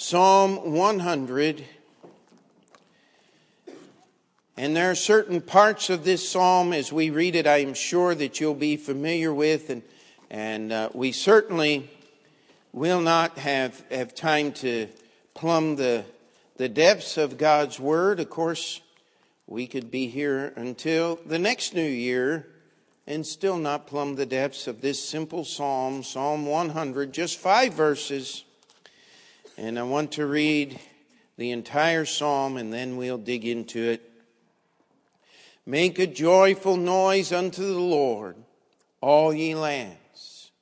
Psalm 100. And there are certain parts of this psalm, as we read it, I am sure that you'll be familiar with, and, and uh, we certainly will not have, have time to plumb the, the depths of God's Word. Of course, we could be here until the next new year and still not plumb the depths of this simple psalm, Psalm 100, just five verses. And I want to read the entire psalm and then we'll dig into it. Make a joyful noise unto the Lord, all ye lands.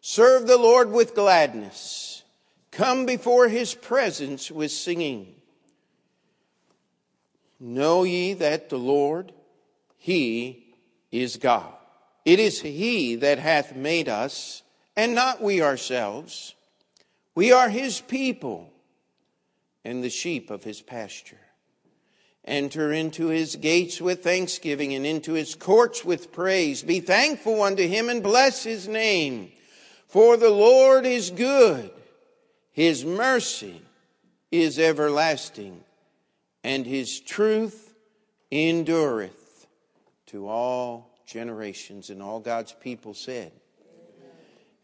Serve the Lord with gladness. Come before his presence with singing. Know ye that the Lord, he is God. It is he that hath made us, and not we ourselves. We are his people, and the sheep of his pasture. Enter into his gates with thanksgiving and into his courts with praise. Be thankful unto him and bless his name. For the Lord is good. His mercy is everlasting and his truth endureth to all generations. And all God's people said,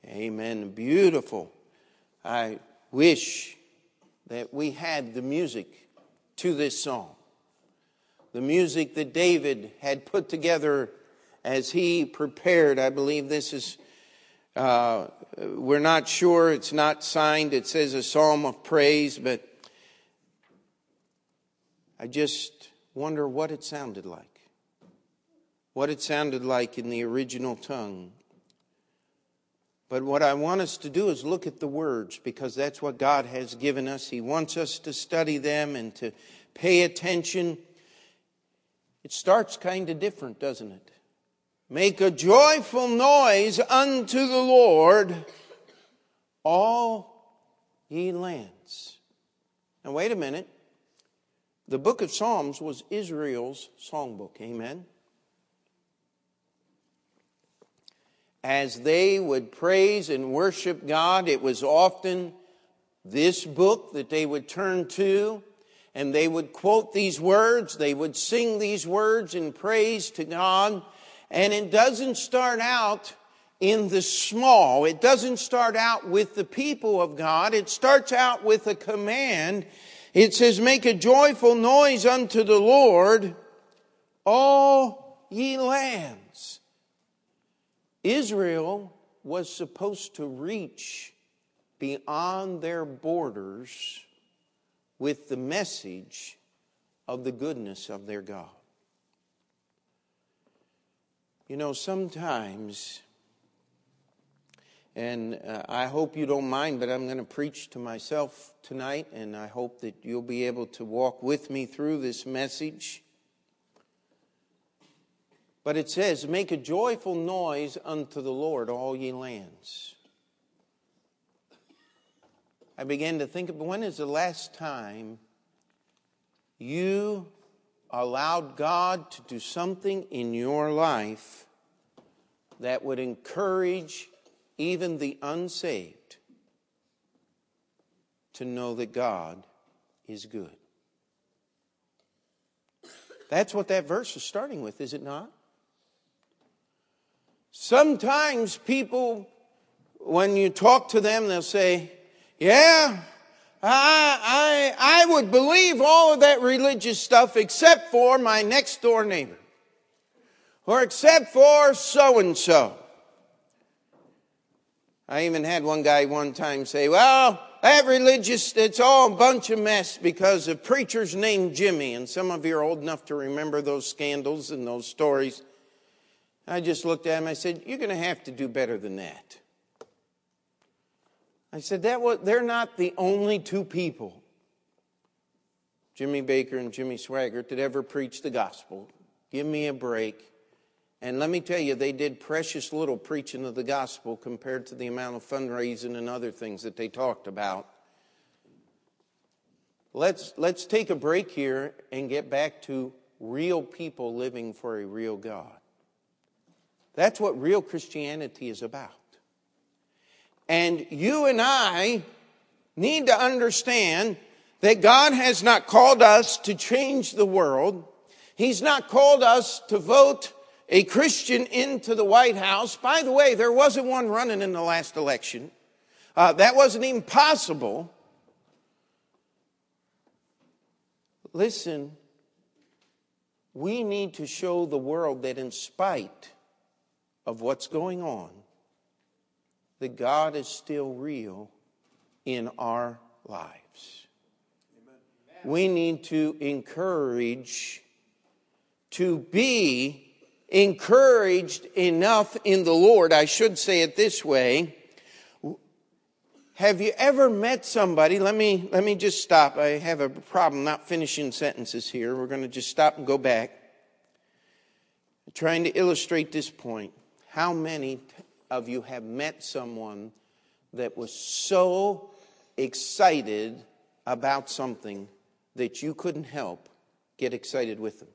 Amen. Amen. Beautiful. I wish that we had the music to this song the music that David had put together as he prepared. I believe this is, uh, we're not sure, it's not signed, it says a psalm of praise, but I just wonder what it sounded like. What it sounded like in the original tongue. But what I want us to do is look at the words because that's what God has given us. He wants us to study them and to pay attention it starts kind of different, doesn't it? Make a joyful noise unto the Lord, all ye lands. Now, wait a minute. The book of Psalms was Israel's songbook. Amen. As they would praise and worship God, it was often this book that they would turn to and they would quote these words, they would sing these words in praise to God. And it doesn't start out in the small. It doesn't start out with the people of God. It starts out with a command. It says, make a joyful noise unto the Lord, all ye lands. Israel was supposed to reach beyond their borders with the message of the goodness of their God. You know, sometimes, and uh, I hope you don't mind, but I'm going to preach to myself tonight, and I hope that you'll be able to walk with me through this message. But it says, Make a joyful noise unto the Lord, all ye lands. I began to think when is the last time you allowed God to do something in your life that would encourage even the unsaved to know that God is good. That's what that verse is starting with, is it not? Sometimes people, when you talk to them, they'll say, yeah, I, I, I would believe all of that religious stuff except for my next door neighbor. Or except for so and so. I even had one guy one time say, well, that religious, it's all a bunch of mess because of preachers named Jimmy. And some of you are old enough to remember those scandals and those stories. I just looked at him. I said, you're going to have to do better than that. I said, that was, they're not the only two people, Jimmy Bakker and Jimmy Swaggart, that ever preached the gospel. Give me a break. And let me tell you, they did precious little preaching of the gospel compared to the amount of fundraising and other things that they talked about. Let's, let's take a break here and get back to real people living for a real God. That's what real Christianity is about. And you and I need to understand that God has not called us to change the world. He's not called us to vote a Christian into the White House. By the way, there wasn't one running in the last election. Uh, that wasn't even possible. Listen, we need to show the world that in spite of what's going on, that God is still real in our lives. We need to encourage, to be encouraged enough in the Lord. I should say it this way. Have you ever met somebody? Let me, let me just stop. I have a problem not finishing sentences here. We're going to just stop and go back. I'm trying to illustrate this point. How many of you have met someone that was so excited about something that you couldn't help get excited with them?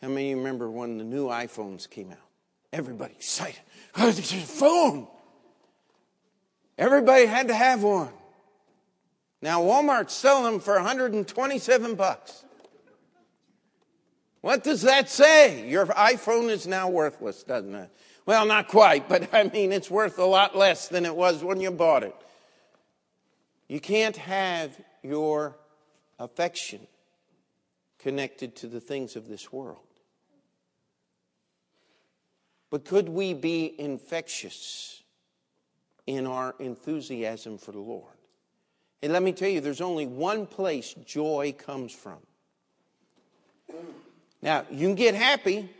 How many remember when the new iPhones came out? Everybody excited. Oh, there's a phone. Everybody had to have one. Now Walmart's selling them for 127 bucks. What does that say? Your iPhone is now worthless, doesn't it? Well, not quite, but I mean, it's worth a lot less than it was when you bought it. You can't have your affection connected to the things of this world. But could we be infectious in our enthusiasm for the Lord? And let me tell you, there's only one place joy comes from. Now, you can get happy.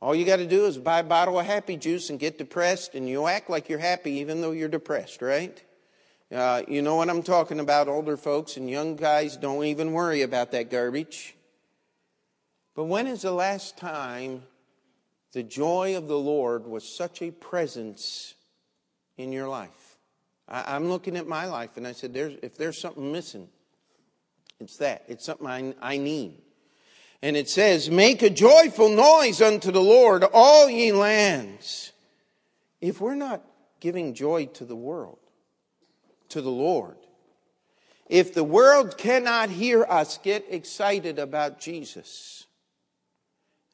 All you got to do is buy a bottle of happy juice and get depressed, and you act like you're happy even though you're depressed, right? Uh, you know what I'm talking about, older folks and young guys, don't even worry about that garbage. But when is the last time the joy of the Lord was such a presence in your life? I, am looking at my life and I said, there's, if there's something missing, it's that. It's something I, I need. And it says, Make a joyful noise unto the Lord, all ye lands. If we're not giving joy to the world, to the Lord, if the world cannot hear us get excited about Jesus,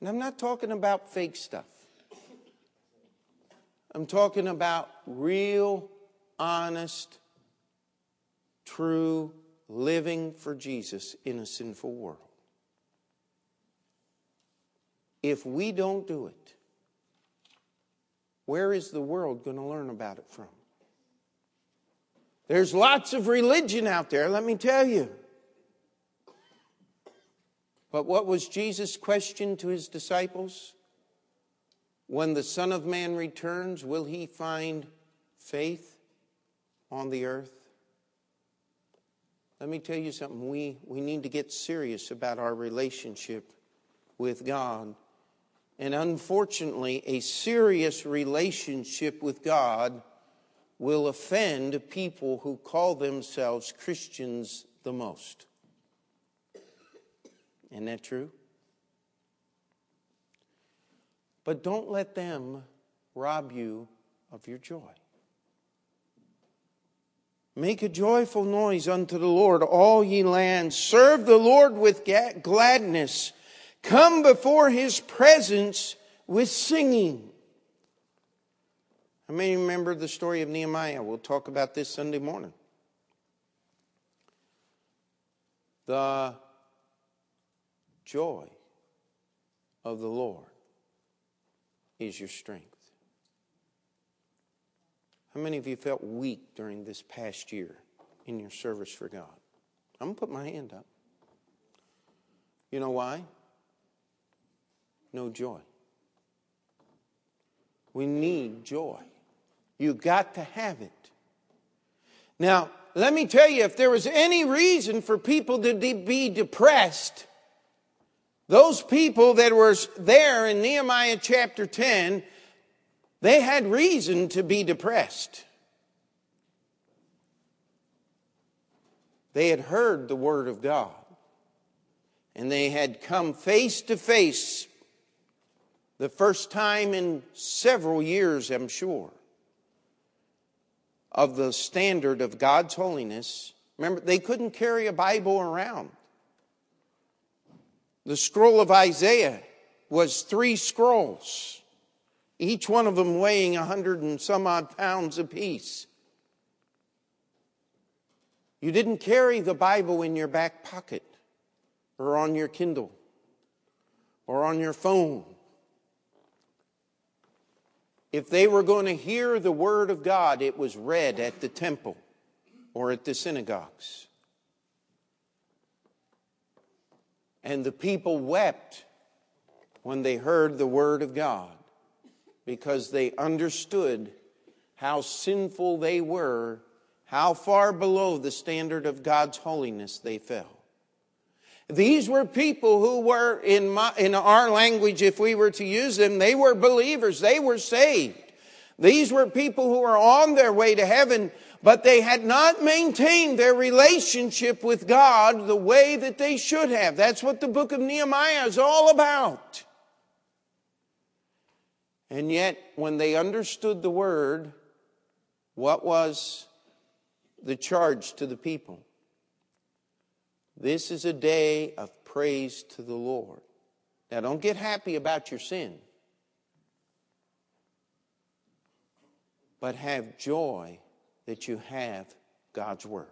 and I'm not talking about fake stuff, I'm talking about real, honest, true living for Jesus in a sinful world. If we don't do it, where is the world going to learn about it from? There's lots of religion out there, let me tell you. But what was Jesus' question to his disciples? When the Son of Man returns, will he find faith on the earth? Let me tell you something. We, we need to get serious about our relationship with God. And unfortunately, a serious relationship with God will offend people who call themselves Christians the most. Isn't that true? But don't let them rob you of your joy. Make a joyful noise unto the Lord, all ye lands. Serve the Lord with gladness. Come before his presence with singing. I may remember the story of Nehemiah? We'll talk about this Sunday morning. The joy of the Lord is your strength. How many of you felt weak during this past year in your service for God? I'm going to put my hand up. You know why? No joy. We need joy. You got to have it. Now, let me tell you, if there was any reason for people to be depressed, those people that were there in Nehemiah chapter 10 they had reason to be depressed. They had heard the word of God and they had come face to face the first time in several years, I'm sure, of the standard of God's holiness, remember, they couldn't carry a Bible around. The scroll of Isaiah was three scrolls, each one of them weighing a hundred and some odd pounds apiece. You didn't carry the Bible in your back pocket or on your Kindle or on your phone. If they were going to hear the Word of God, it was read at the temple or at the synagogues. And the people wept when they heard the Word of God because they understood how sinful they were, how far below the standard of God's holiness they fell. These were people who were, in, my, in our language, if we were to use them, they were believers. They were saved. These were people who were on their way to heaven, but they had not maintained their relationship with God the way that they should have. That's what the book of Nehemiah is all about. And yet, when they understood the word, what was the charge to the people? This is a day of praise to the Lord. Now, don't get happy about your sin, but have joy that you have God's Word.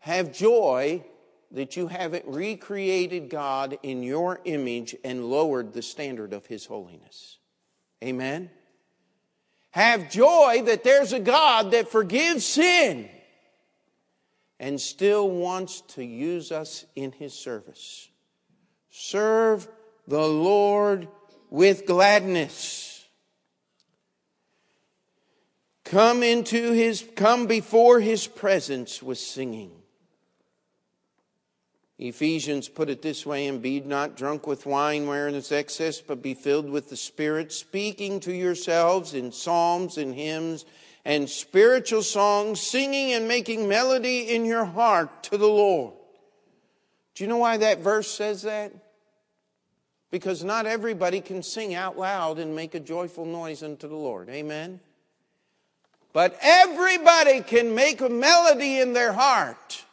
Have joy that you haven't recreated God in your image and lowered the standard of His holiness. Amen? Have joy that there's a God that forgives sin and still wants to use us in his service. Serve the Lord with gladness. Come into his come before his presence with singing. Ephesians put it this way and be not drunk with wine wherein is excess, but be filled with the Spirit, speaking to yourselves in psalms and hymns and spiritual songs, singing and making melody in your heart to the Lord. Do you know why that verse says that? Because not everybody can sing out loud and make a joyful noise unto the Lord. Amen? But everybody can make a melody in their heart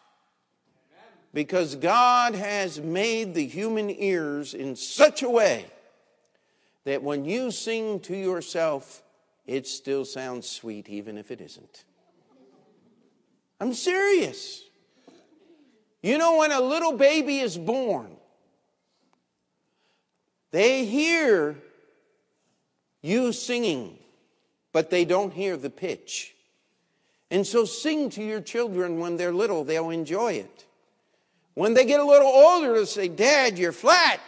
because God has made the human ears in such a way that when you sing to yourself, it still sounds sweet even if it isn't. I'm serious. You know, when a little baby is born, they hear you singing, but they don't hear the pitch. And so sing to your children when they're little, they'll enjoy it. When they get a little older, they'll say, Dad, you're flat.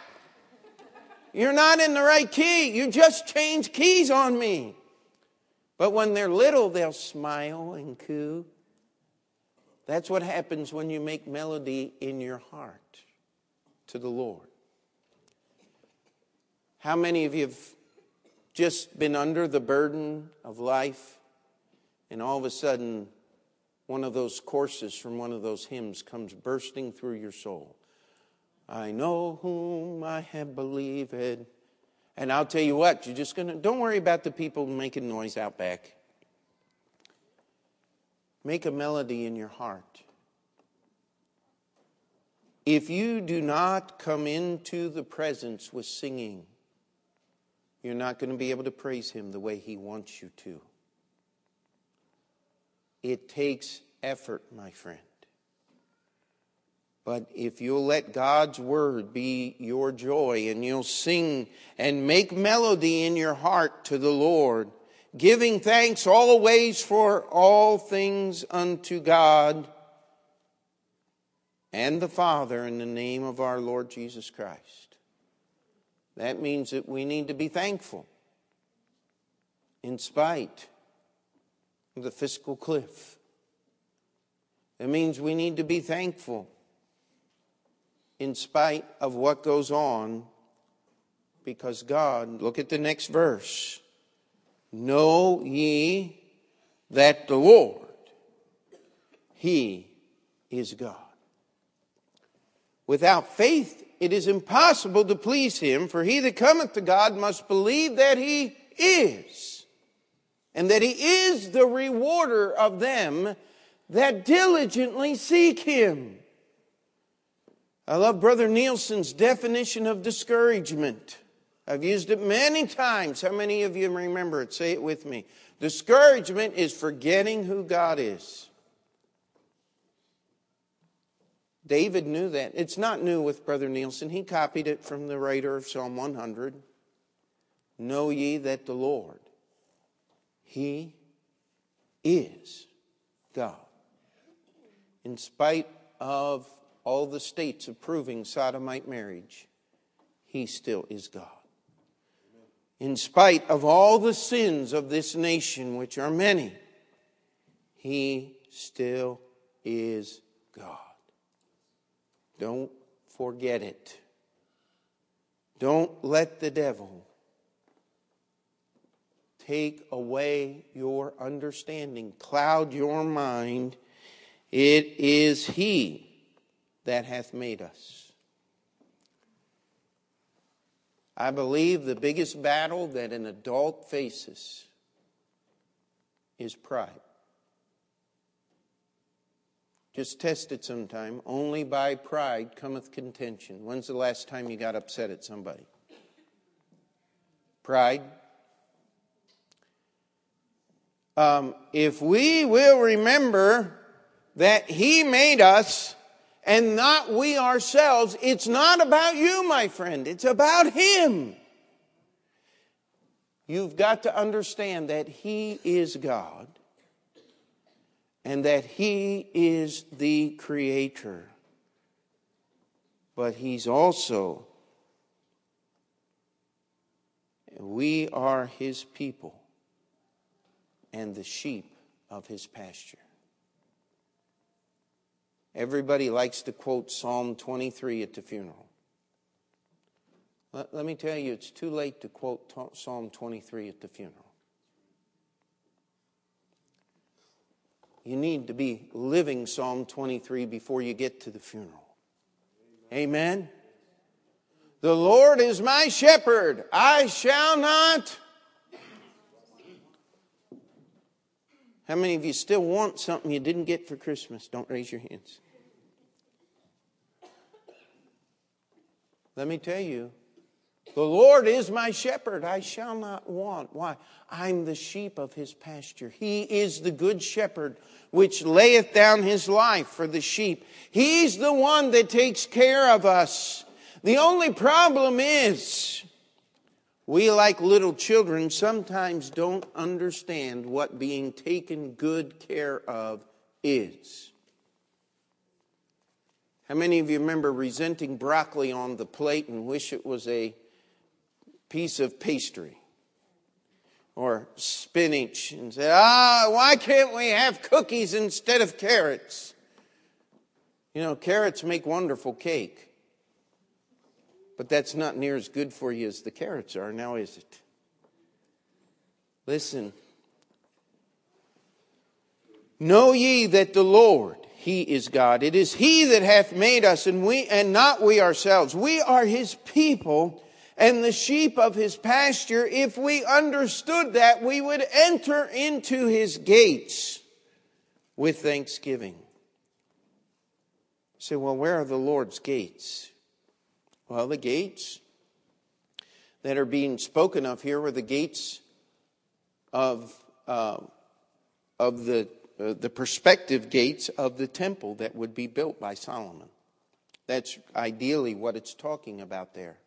You're not in the right key. You just changed keys on me. But when they're little, they'll smile and coo. That's what happens when you make melody in your heart to the Lord. How many of you have just been under the burden of life and all of a sudden one of those courses from one of those hymns comes bursting through your soul? I know whom I have believed and I'll tell you what, you're just going to, don't worry about the people making noise out back. Make a melody in your heart. If you do not come into the presence with singing, you're not going to be able to praise Him the way He wants you to. It takes effort, my friend. But if you'll let God's word be your joy and you'll sing and make melody in your heart to the Lord, giving thanks always for all things unto God and the Father in the name of our Lord Jesus Christ. That means that we need to be thankful in spite the fiscal cliff. It means we need to be thankful in spite of what goes on because God, look at the next verse. Know ye that the Lord, He is God. Without faith, it is impossible to please Him, for he that cometh to God must believe that He is, and that He is the rewarder of them that diligently seek Him. I love Brother Nielsen's definition of discouragement. I've used it many times. How many of you remember it? Say it with me. Discouragement is forgetting who God is. David knew that. It's not new with Brother Nielsen. He copied it from the writer of Psalm 100. Know ye that the Lord, He is God. In spite of all the states approving sodomite marriage, He still is God. In spite of all the sins of this nation, which are many, He still is God. Don't forget it. Don't let the devil take away your understanding, cloud your mind. It is He that hath made us. I believe the biggest battle that an adult faces is pride. Just test it sometime. Only by pride cometh contention. When's the last time you got upset at somebody? Pride. Um, if we will remember that He made us and not we ourselves, it's not about you, my friend. It's about Him. You've got to understand that He is God and that He is the Creator. But He's also, we are His people and the sheep of His pasture. Everybody likes to quote Psalm 23 at the funeral. Let, let me tell you, it's too late to quote Psalm 23 at the funeral. You need to be living Psalm 23 before you get to the funeral. Amen. The Lord is my shepherd, I shall not. How many of you still want something you didn't get for Christmas? Don't raise your hands. Let me tell you, the Lord is my shepherd, I shall not want. Why? I'm the sheep of his pasture. He is the good shepherd which layeth down his life for the sheep. He's the one that takes care of us. The only problem is, we, like little children, sometimes don't understand what being taken good care of is. How many of you remember resenting broccoli on the plate and wish it was a piece of pastry? or spinach and say, ah, why can't we have cookies instead of carrots? You know, carrots make wonderful cake, but that's not near as good for you as the carrots are, now is it? Listen. Know ye that the Lord, He is God. It is He that hath made us, and we, and not we ourselves. We are His people and the sheep of his pasture, if we understood that, we would enter into his gates with thanksgiving. say, well, where are the Lord's gates? Well, the gates that are being spoken of here were the gates of, uh, of the, uh, the perspective gates of the temple that would be built by Solomon. That's ideally what it's talking about there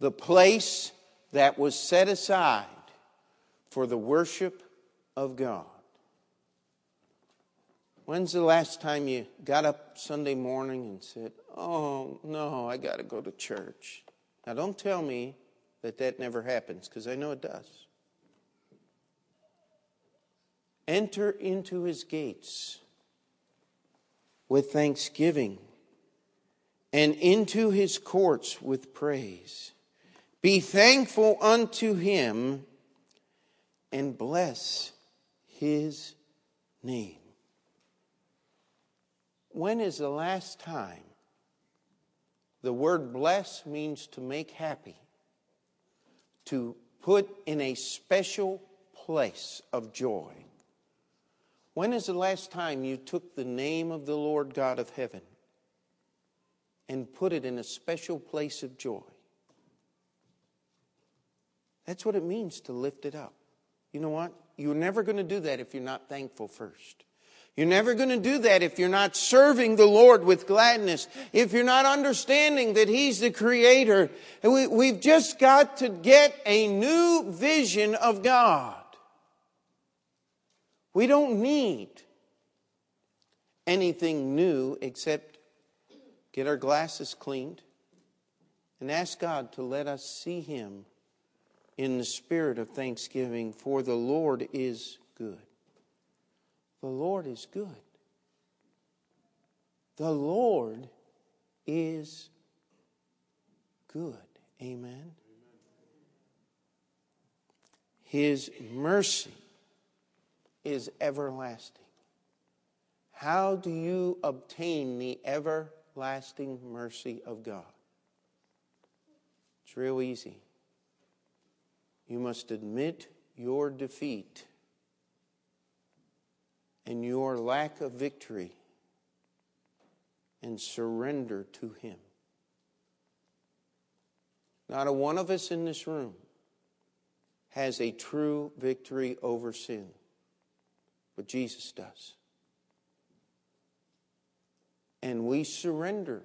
the place that was set aside for the worship of God. When's the last time you got up Sunday morning and said, Oh, no, I got to go to church? Now, don't tell me that that never happens because I know it does. Enter into his gates with thanksgiving and into his courts with praise. Be thankful unto him and bless his name. When is the last time the word bless means to make happy, to put in a special place of joy. When is the last time you took the name of the Lord God of heaven and put it in a special place of joy? That's what it means to lift it up. You know what? You're never going to do that if you're not thankful first. You're never going to do that if you're not serving the Lord with gladness, if you're not understanding that He's the Creator. We, we've just got to get a new vision of God. We don't need anything new except get our glasses cleaned and ask God to let us see Him in the spirit of thanksgiving, for the Lord is good. The Lord is good. The Lord is good. Amen. His mercy is everlasting. How do you obtain the everlasting mercy of God? It's real easy. You must admit your defeat and your lack of victory and surrender to Him. Not a one of us in this room has a true victory over sin, but Jesus does. And we surrender.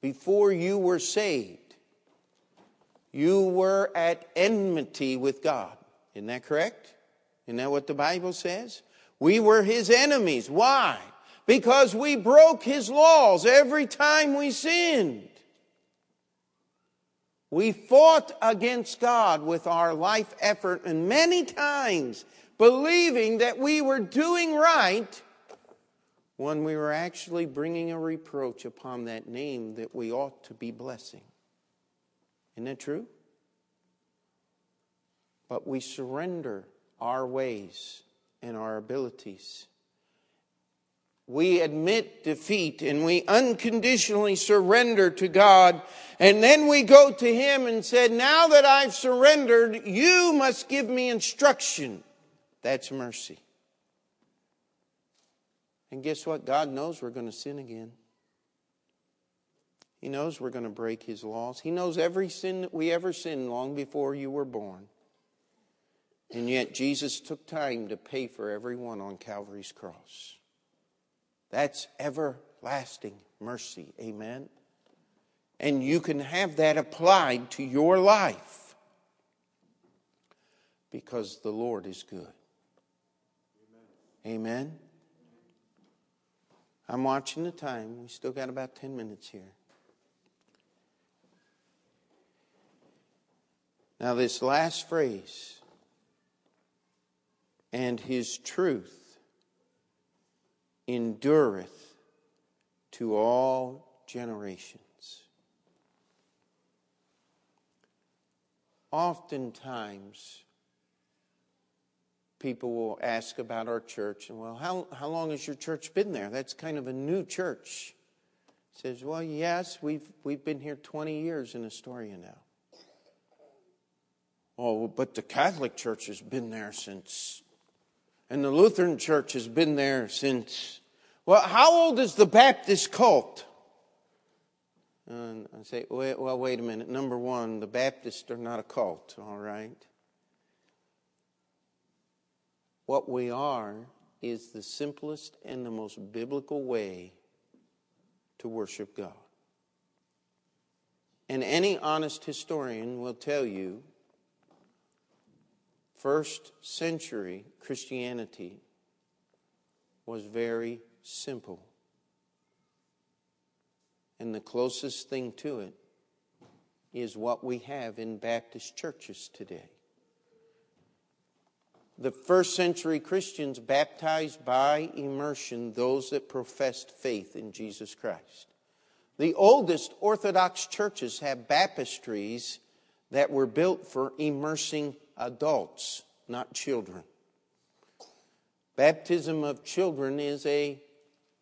Before you were saved, you were at enmity with God. Isn't that correct? Isn't that what the Bible says? We were his enemies. Why? Because we broke his laws every time we sinned. We fought against God with our life effort and many times believing that we were doing right when we were actually bringing a reproach upon that name that we ought to be blessing. Isn't that true? But we surrender our ways and our abilities. We admit defeat and we unconditionally surrender to God. And then we go to Him and said, now that I've surrendered, you must give me instruction. That's mercy. And guess what? God knows we're going to sin again. He knows we're going to break His laws. He knows every sin that we ever sinned long before you were born. And yet Jesus took time to pay for everyone on Calvary's cross. That's everlasting mercy. Amen. And you can have that applied to your life because the Lord is good. Amen. Amen. I'm watching the time. We still got about 10 minutes here. Now, this last phrase and his truth endureth to all generations. Oftentimes, people will ask about our church, and well, how, how long has your church been there? That's kind of a new church. Says, well, yes, we've, we've been here 20 years in Astoria now. Oh, but the Catholic Church has been there since and the Lutheran Church has been there since. Well, how old is the Baptist cult? And I say, well, wait a minute. Number one, the Baptists are not a cult, all right? What we are is the simplest and the most biblical way to worship God. And any honest historian will tell you first century Christianity was very simple. And the closest thing to it is what we have in Baptist churches today. The first century Christians baptized by immersion those that professed faith in Jesus Christ. The oldest Orthodox churches have baptistries that were built for immersing adults, not children. Baptism of children is a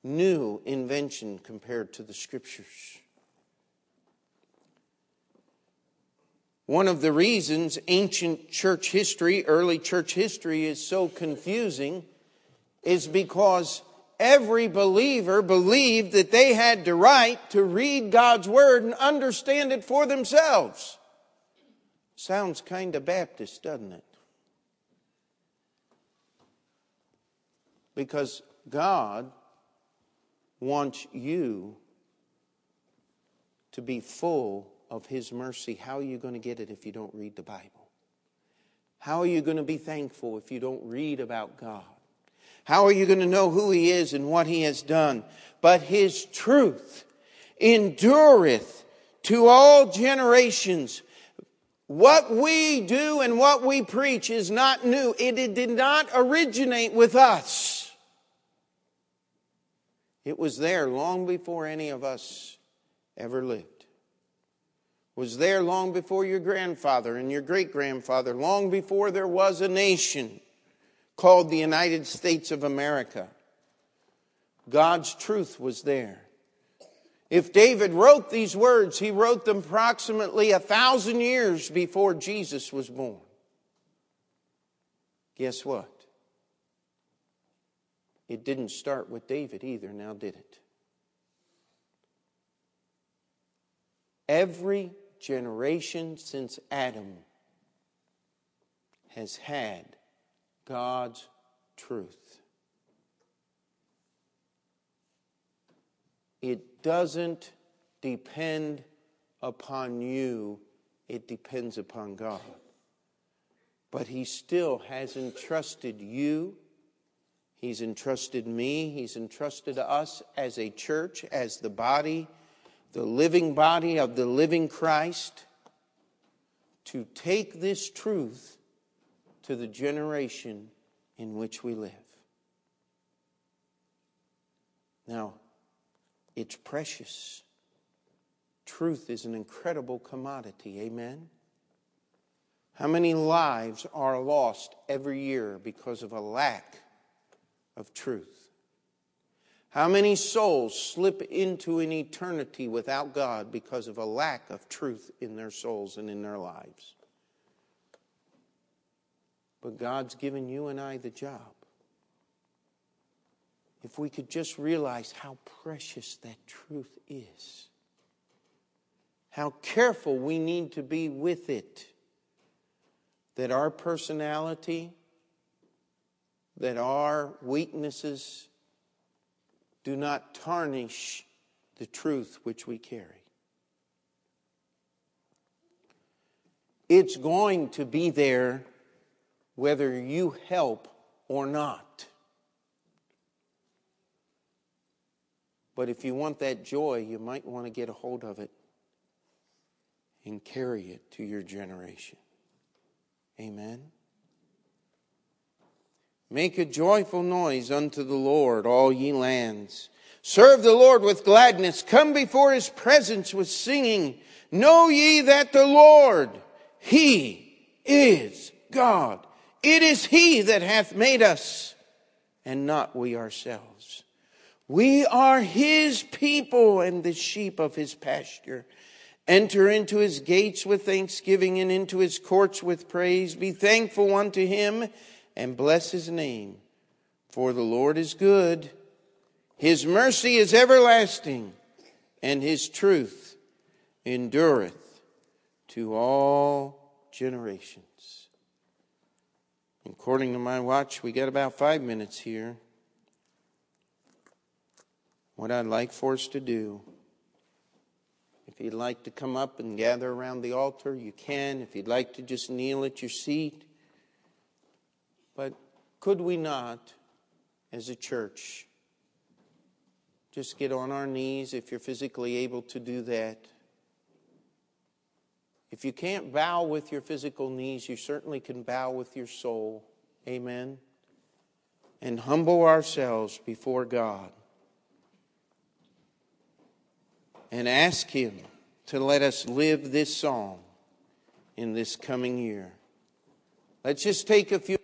new invention compared to the scriptures. One of the reasons ancient church history, early church history, is so confusing is because every believer believed that they had the right to read God's Word and understand it for themselves. Sounds kind of Baptist, doesn't it? Because God wants you to be full of His mercy. How are you going to get it if you don't read the Bible? How are you going to be thankful if you don't read about God? How are you going to know who He is and what He has done? But His truth endureth to all generations. What we do and what we preach is not new. It did not originate with us. It was there long before any of us ever lived. It was there long before your grandfather and your great grandfather, long before there was a nation called the United States of America. God's truth was there. If David wrote these words, he wrote them approximately a thousand years before Jesus was born. Guess what? It didn't start with David either, now did it? Every generation since Adam has had God's truth. It doesn't depend upon you, it depends upon God. But He still has entrusted you, He's entrusted me, He's entrusted us as a church, as the body, the living body of the living Christ, to take this truth to the generation in which we live. Now, it's precious. Truth is an incredible commodity. Amen? How many lives are lost every year because of a lack of truth? How many souls slip into an eternity without God because of a lack of truth in their souls and in their lives? But God's given you and I the job if we could just realize how precious that truth is, how careful we need to be with it, that our personality, that our weaknesses do not tarnish the truth which we carry. It's going to be there whether you help or not. But if you want that joy, you might want to get a hold of it and carry it to your generation. Amen. Make a joyful noise unto the Lord, all ye lands. Serve the Lord with gladness. Come before his presence with singing. Know ye that the Lord, he is God. It is he that hath made us, and not we ourselves. We are his people and the sheep of his pasture. Enter into his gates with thanksgiving and into his courts with praise. Be thankful unto him and bless his name. For the Lord is good. His mercy is everlasting and his truth endureth to all generations. According to my watch, we got about five minutes here what I'd like for us to do. If you'd like to come up and gather around the altar, you can. If you'd like to just kneel at your seat. But could we not, as a church, just get on our knees if you're physically able to do that? If you can't bow with your physical knees, you certainly can bow with your soul. Amen. And humble ourselves before God and ask Him to let us live this song in this coming year. Let's just take a few.